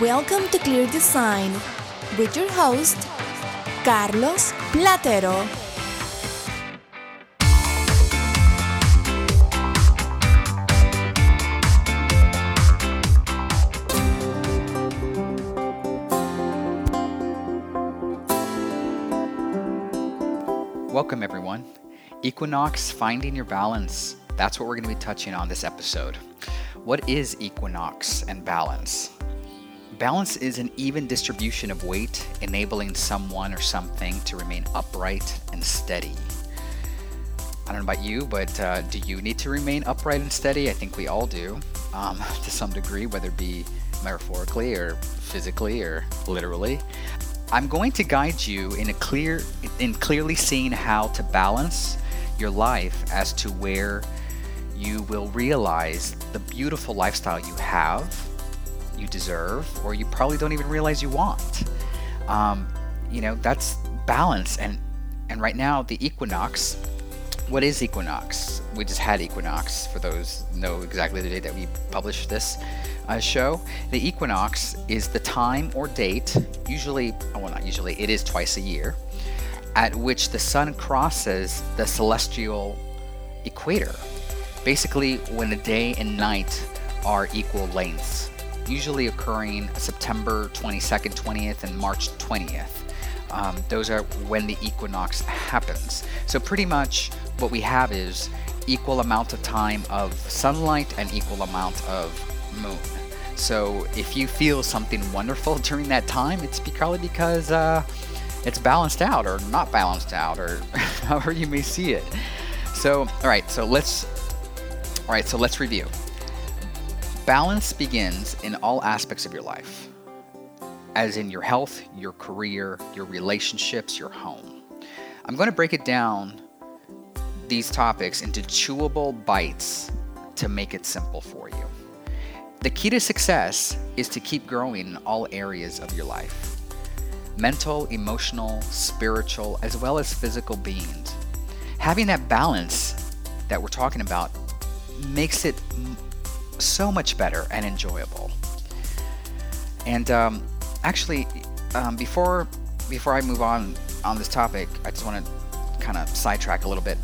Welcome to Clear Design with your host, Carlos Platero. Welcome, everyone. Equinox Finding Your Balance. That's what we're going to be touching on this episode. What is equinox and balance? Balance is an even distribution of weight, enabling someone or something to remain upright and steady. I don't know about you, but uh, do you need to remain upright and steady? I think we all do, um, to some degree, whether it be metaphorically or physically or literally. I'm going to guide you in a clear in clearly seeing how to balance your life as to where you will realize the beautiful lifestyle you have, you deserve, or you probably don't even realize you want. Um, you know, that's balance. And and right now the equinox. What is equinox? We just had equinox. For those know exactly the day that we published this uh, show. The equinox is the time or date, usually, oh, well, not usually, it is twice a year, at which the sun crosses the celestial equator. Basically, when the day and night are equal lengths, usually occurring September 22nd, 20th, and March 20th. Um, those are when the equinox happens. So, pretty much what we have is equal amount of time of sunlight and equal amount of moon. So if you feel something wonderful during that time, it's probably because uh, it's balanced out or not balanced out or however you may see it. So all right, so let's all right, so let's review. Balance begins in all aspects of your life, as in your health, your career, your relationships, your home. I'm going to break it down these topics into chewable bites to make it simple for you. The key to success is to keep growing in all areas of your life mental, emotional, spiritual, as well as physical beings. Having that balance that we're talking about makes it so much better and enjoyable. And um, actually, um, before before I move on on this topic, I just want to kind of sidetrack a little bit.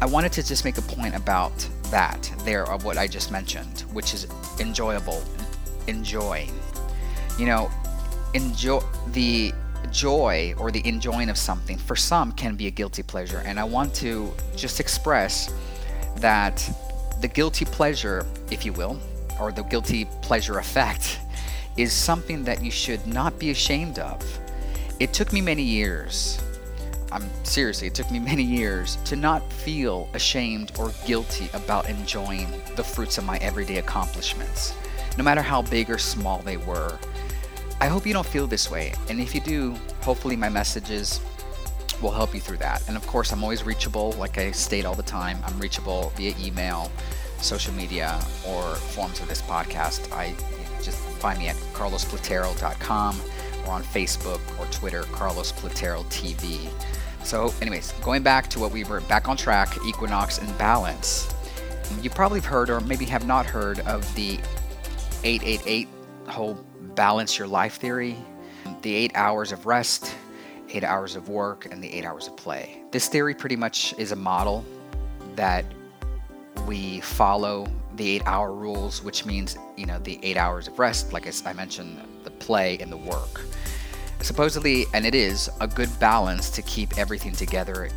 I wanted to just make a point about that there of what I just mentioned, which is enjoyable, enjoying. You know, enjoy the joy or the enjoying of something for some can be a guilty pleasure, and I want to just express that the guilty pleasure, if you will, or the guilty pleasure effect, is something that you should not be ashamed of. It took me many years I'm seriously, it took me many years to not feel ashamed or guilty about enjoying the fruits of my everyday accomplishments, no matter how big or small they were. I hope you don't feel this way, and if you do, hopefully my messages will help you through that. And of course, I'm always reachable, like I state all the time. I'm reachable via email, social media, or forms of this podcast. I just find me at carlosplatero.com or on Facebook or Twitter, Carlos Platero TV. So, anyways, going back to what we were back on track, equinox and balance. You probably have heard, or maybe have not heard, of the 888 whole balance your life theory, the eight hours of rest, eight hours of work, and the eight hours of play. This theory pretty much is a model that we follow the eight hour rules, which means, you know, the eight hours of rest, like I mentioned, the play and the work supposedly, and it is, a good balance to keep everything together,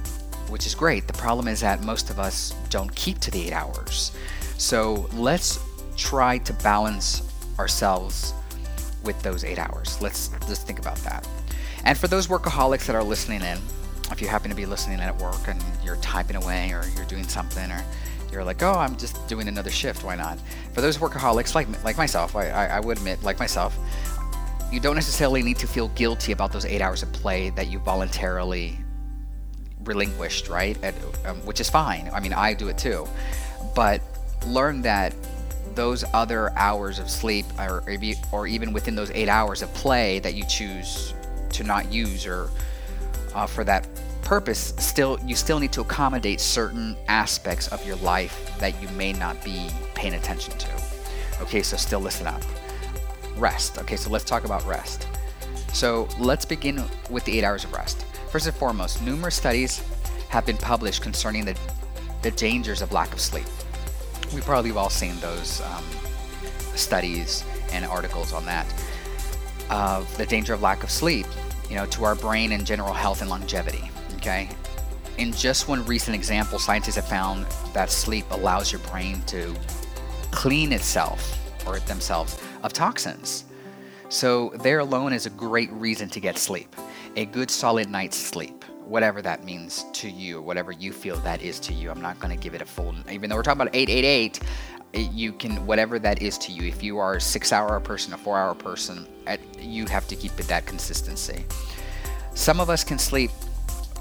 which is great. The problem is that most of us don't keep to the eight hours. So let's try to balance ourselves with those eight hours. Let's just think about that. And for those workaholics that are listening in, if you happen to be listening in at work and you're typing away or you're doing something or you're like, oh, I'm just doing another shift. Why not? For those workaholics like like myself, I, I, I would admit, like myself, you don't necessarily need to feel guilty about those eight hours of play that you voluntarily relinquished, right? At, um, which is fine. I mean, I do it too. But learn that those other hours of sleep, or, or even within those eight hours of play that you choose to not use or uh, for that purpose, still you still need to accommodate certain aspects of your life that you may not be paying attention to. Okay, so still listen up rest. Okay, so let's talk about rest. So let's begin with the eight hours of rest. First and foremost, numerous studies have been published concerning the, the dangers of lack of sleep. We probably have all seen those um, studies and articles on that of the danger of lack of sleep, you know, to our brain and general health and longevity. Okay, in just one recent example, scientists have found that sleep allows your brain to clean itself or themselves of toxins. So, there alone is a great reason to get sleep. A good solid night's sleep, whatever that means to you, whatever you feel that is to you. I'm not going to give it a full, even though we're talking about 888, you can, whatever that is to you. If you are a six hour person, a four hour person, you have to keep it that consistency. Some of us can sleep,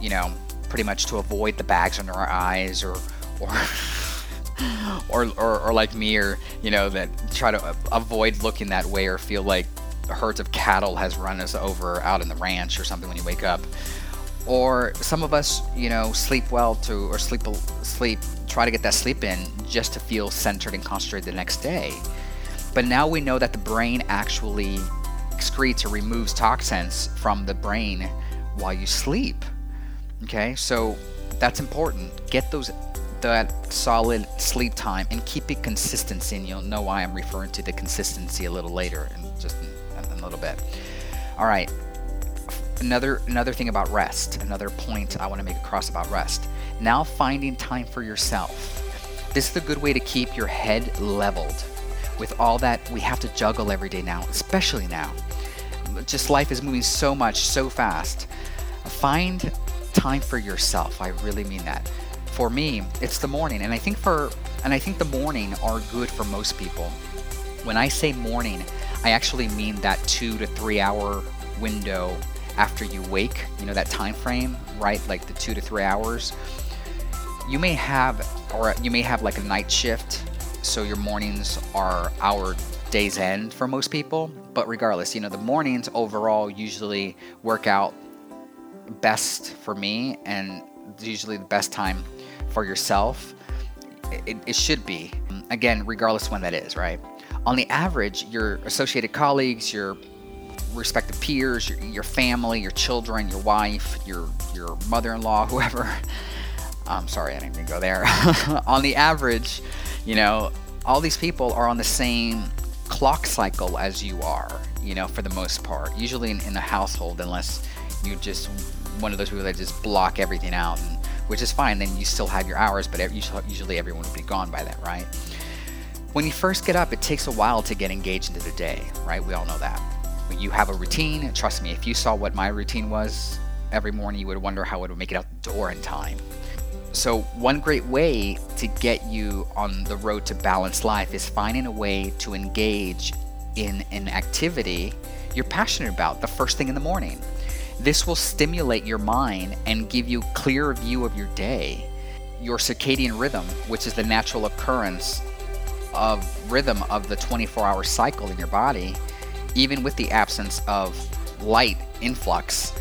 you know, pretty much to avoid the bags under our eyes or, or, or, or, or, like me, or you know, that try to avoid looking that way or feel like herds of cattle has run us over out in the ranch or something when you wake up. Or some of us, you know, sleep well to or sleep sleep try to get that sleep in just to feel centered and concentrated the next day. But now we know that the brain actually excretes or removes toxins from the brain while you sleep. Okay, so that's important. Get those that solid sleep time and keep it consistency. And you'll know why I'm referring to the consistency a little later, and just in, a little bit. All right. Another another thing about rest. Another point I want to make across about rest. Now finding time for yourself. This is a good way to keep your head leveled with all that we have to juggle every day now, especially now. Just life is moving so much, so fast. Find time for yourself. I really mean that for me, it's the morning, and I think for and I think the morning are good for most people. When I say morning, I actually mean that two to three hour window after you wake. You know that time frame, right? Like the two to three hours. You may have, or you may have like a night shift, so your mornings are our day's end for most people. But regardless, you know the mornings overall usually work out best for me, and usually the best time for yourself, it, it should be. Again, regardless when that is, right? On the average, your associated colleagues, your respective peers, your, your family, your children, your wife, your your mother-in-law, whoever. I'm sorry, I didn't even go there. on the average, you know, all these people are on the same clock cycle as you are, you know, for the most part. Usually in, in the household, unless you just one of those people that just block everything out and which is fine. Then you still have your hours, but usually everyone will be gone by that, right? When you first get up, it takes a while to get engaged into the day, right? We all know that. But you have a routine. Trust me, if you saw what my routine was every morning, you would wonder how it would make it out the door in time. So, one great way to get you on the road to balanced life is finding a way to engage in an activity you're passionate about the first thing in the morning. This will stimulate your mind and give you a clearer view of your day. Your circadian rhythm, which is the natural occurrence of rhythm of the 24-hour cycle in your body, even with the absence of light influx,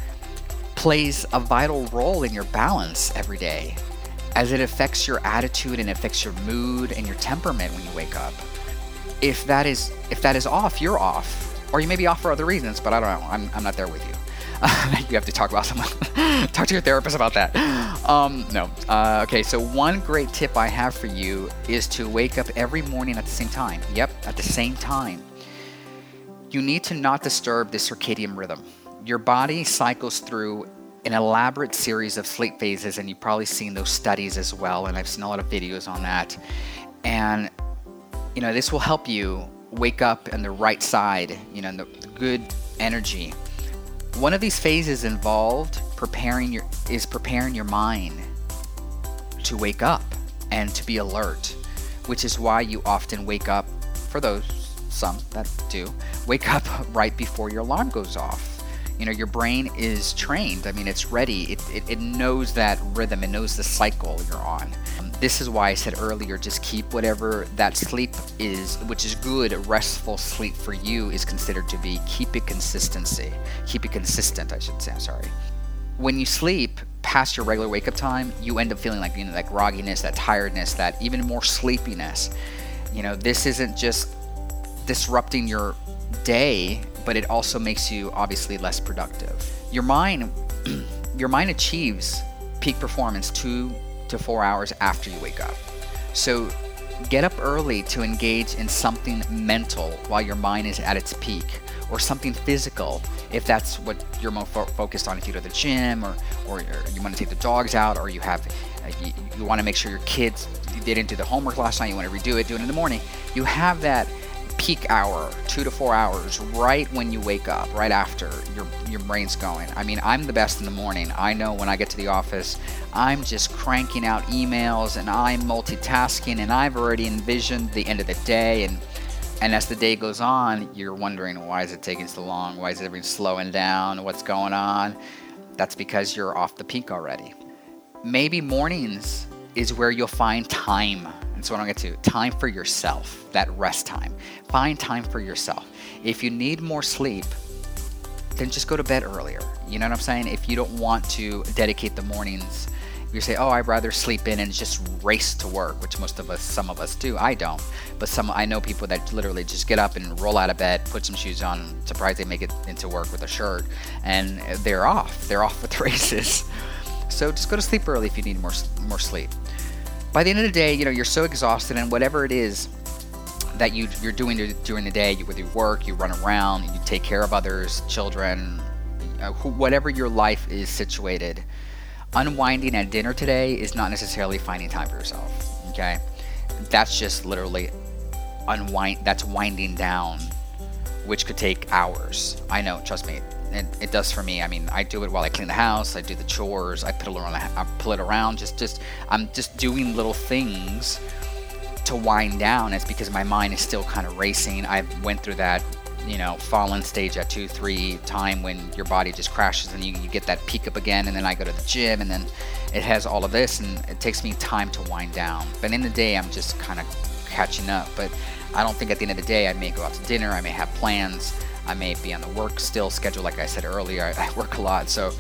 plays a vital role in your balance every day as it affects your attitude and affects your mood and your temperament when you wake up. If that is if that is off, you're off. Or you may be off for other reasons, but I don't know. I'm, I'm not there with you. you have to talk about someone. talk to your therapist about that. Um, no. Uh, okay, so one great tip I have for you is to wake up every morning at the same time. Yep, at the same time. You need to not disturb the circadian rhythm. Your body cycles through an elaborate series of sleep phases, and you've probably seen those studies as well, and I've seen a lot of videos on that. And, you know, this will help you wake up on the right side, you know, the, the good energy one of these phases involved preparing your is preparing your mind to wake up and to be alert, which is why you often wake up for those some that do wake up right before your alarm goes off. You know, your brain is trained. I mean, it's ready. It, it, it knows that rhythm. It knows the cycle you're on. This is why I said earlier just keep whatever that sleep is, which is good, restful sleep for you is considered to be. Keep it consistency. Keep it consistent, I should say. I'm sorry. When you sleep past your regular wake up time, you end up feeling like, you know, that grogginess, that tiredness, that even more sleepiness. You know, this isn't just disrupting your day, but it also makes you obviously less productive. Your mind your mind achieves peak performance 2 to 4 hours after you wake up. So get up early to engage in something mental while your mind is at its peak or something physical if that's what you're more fo- focused on if you go to the gym or, or, you want to take the dogs out or you have uh, you, you want to make sure your kids they didn't do the homework last night you want to redo it do it in the morning you have that peak hour, two to four hours, right when you wake up, right after your your brain's going. I mean, I'm the best in the morning. I know when I get to the office, I'm just cranking out emails and I'm multitasking and I've already envisioned the end of the day and and as the day goes on, you're wondering why is it taking so long? Why is everything slowing down? What's going on? That's because you're off the peak already. Maybe mornings is where you'll find time and so what I'm going to do time for yourself, that rest time. Find time for yourself. If you need more sleep, then just go to bed earlier. You know what I'm saying? If you don't want to dedicate the mornings, you say, "Oh, I'd rather sleep in and just race to work," which most of us, some of us do. I don't, but some I know people that literally just get up and roll out of bed, put some shoes on. Surprised they make it into work with a shirt, and they're off. They're off with races. So just go to sleep early if you need more more sleep by the end of the day, you know, you're so exhausted, and whatever it is that you you're doing during the day, whether you work, you run around, you take care of others, children, uh, whatever your life is situated, unwinding at dinner today is not necessarily finding time for yourself. Okay, that's just literally unwind. That's winding down, which could take hours. I know, trust me it, it does for me. I mean, I do it while I clean the house. I do the chores. I it around. I pull it around. Just, just I'm just doing little things to wind down. It's because my mind is still kind of racing. I went through that, you know, fallen stage at two, three time when your body just crashes and you, you get that peak up again. And then I go to the gym and then it has all of this and it takes me time to wind down. But in the day, I'm just kind of catching up. But I don't think at the end of the day I may go out to dinner. I may have plans I may be on the work still schedule, like I said earlier. I, I work a lot, so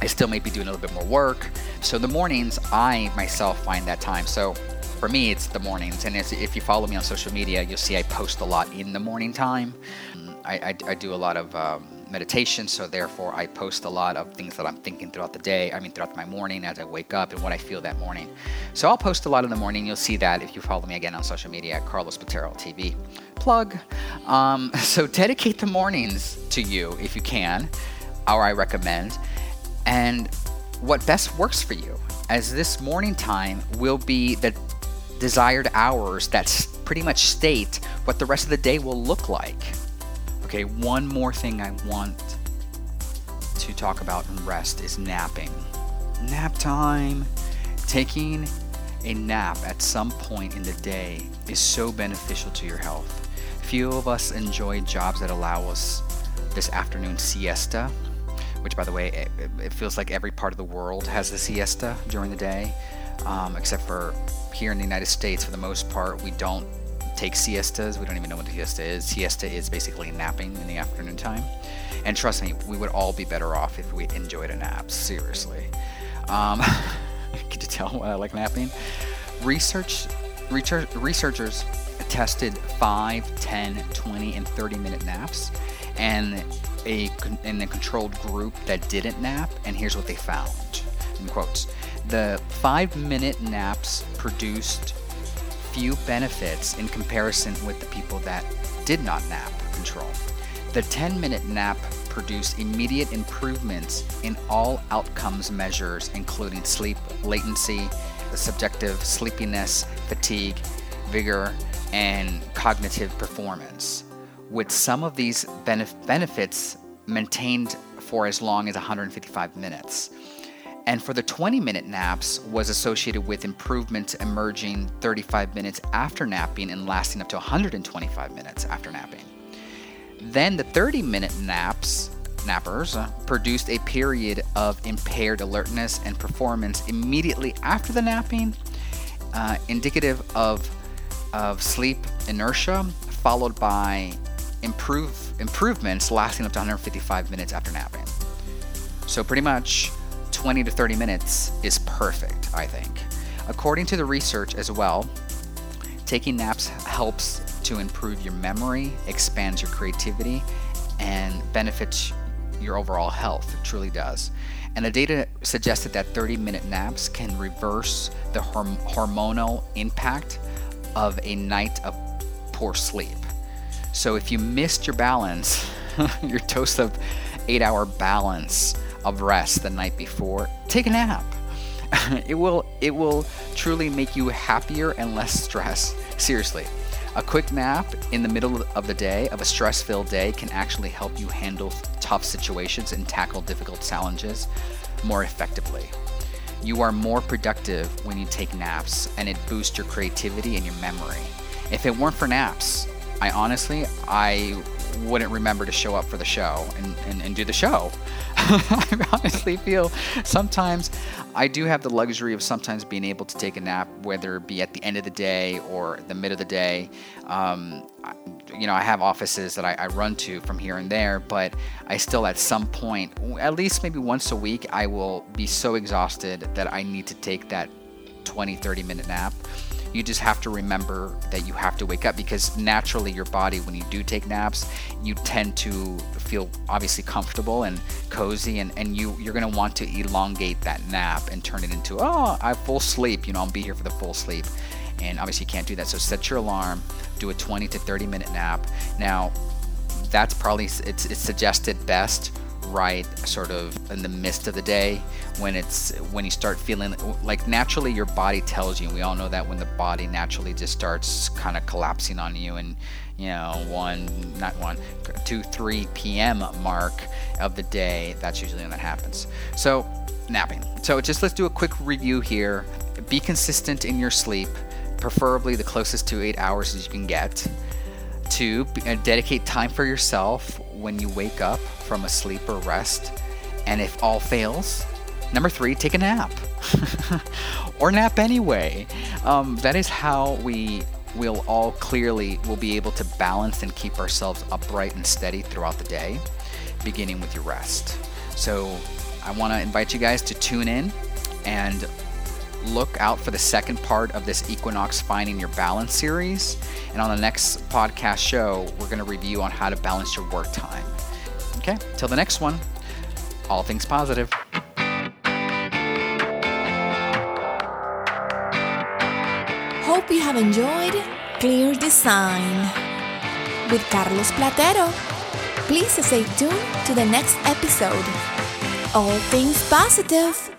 I still may be doing a little bit more work. So the mornings, I myself find that time. So for me, it's the mornings. And if you follow me on social media, you'll see I post a lot in the morning time. I, I, I do a lot of um, meditation, so therefore I post a lot of things that I'm thinking throughout the day. I mean, throughout my morning as I wake up and what I feel that morning. So I'll post a lot in the morning. You'll see that if you follow me again on social media at Carlos Platero TV. Plug. Um, so dedicate the mornings to you if you can, or I recommend. And what best works for you, as this morning time will be the desired hours that pretty much state what the rest of the day will look like. Okay, one more thing I want to talk about and rest is napping. Nap time. Taking a nap at some point in the day is so beneficial to your health. Few of us enjoy jobs that allow us this afternoon siesta, which, by the way, it, it feels like every part of the world has a siesta during the day, um, except for here in the United States, for the most part, we don't take siestas. We don't even know what a siesta is. Siesta is basically napping in the afternoon time. And trust me, we would all be better off if we enjoyed a nap. Seriously. Um, can you tell why I like napping? Research, research, researchers tested 5, 10, 20, and 30 minute naps and a in a controlled group that didn't nap and here's what they found in quotes the 5 minute naps produced few benefits in comparison with the people that did not nap control. The 10 minute nap produced immediate improvements in all outcomes measures, including sleep latency, subjective sleepiness, fatigue, vigor, and cognitive performance, with some of these benef- benefits maintained for as long as 155 minutes and for the 20 minute naps was associated with improvements emerging 35 minutes after napping and lasting up to 125 minutes after napping. Then the 30 minute naps nappers uh, produced a period of impaired alertness and performance immediately after the napping, uh, indicative of, of sleep inertia, followed by improve, improvements lasting up to 155 minutes after napping. So, pretty much, 20 to 30 minutes is perfect, I think. According to the research as well, taking naps helps to improve your memory, expands your creativity, and benefits your overall health. It truly does. And the data suggested that 30 minute naps can reverse the horm- hormonal impact of a night of poor sleep. So if you missed your balance, your dose of eight hour balance of rest the night before, take a nap. it will it will truly make you happier and less stressed. Seriously. A quick nap in the middle of the day, of a stress filled day, can actually help you handle tough situations and tackle difficult challenges more effectively. You are more productive when you take naps, and it boosts your creativity and your memory. If it weren't for naps, I honestly, I wouldn't remember to show up for the show and, and, and do the show. I honestly feel sometimes I do have the luxury of sometimes being able to take a nap, whether it be at the end of the day or the mid of the day. Um, you know, I have offices that I, I, run to from here and there, but I still, at some point, at least maybe once a week, I will be so exhausted that I need to take that 20, 30 minute nap you just have to remember that you have to wake up because naturally your body when you do take naps you tend to feel obviously comfortable and cozy and, and you you're going to want to elongate that nap and turn it into oh i have full sleep you know i'll be here for the full sleep. And obviously you can't do that so set your alarm do a 20 to 30 minute nap. Now that's probably it's, it's suggested best right sort of in the midst of the day when it's when you start feeling like naturally your body tells you we all know that when the body naturally just starts kind of collapsing on you and you know one not one two three p.m mark of the day that's usually when that happens. So napping. So just let's do a quick review here. Be consistent in your sleep preferably the closest to eight hours as you can get Two, uh, dedicate time for yourself when you wake up from a sleep or rest. And if all fails, number three, take a nap. or nap anyway. Um, that is how we will all clearly will be able to balance and keep ourselves upright and steady throughout the day, beginning with your rest. So I want to invite you guys to tune in and look out for the second part of this Equinox Finding Your Balance series. And on the next podcast show, we're going to review on how to balance your work time. Okay, till the next one, all things positive. Hope you have enjoyed Clear Design with Carlos Platero. Please stay tuned to the next episode. All things positive.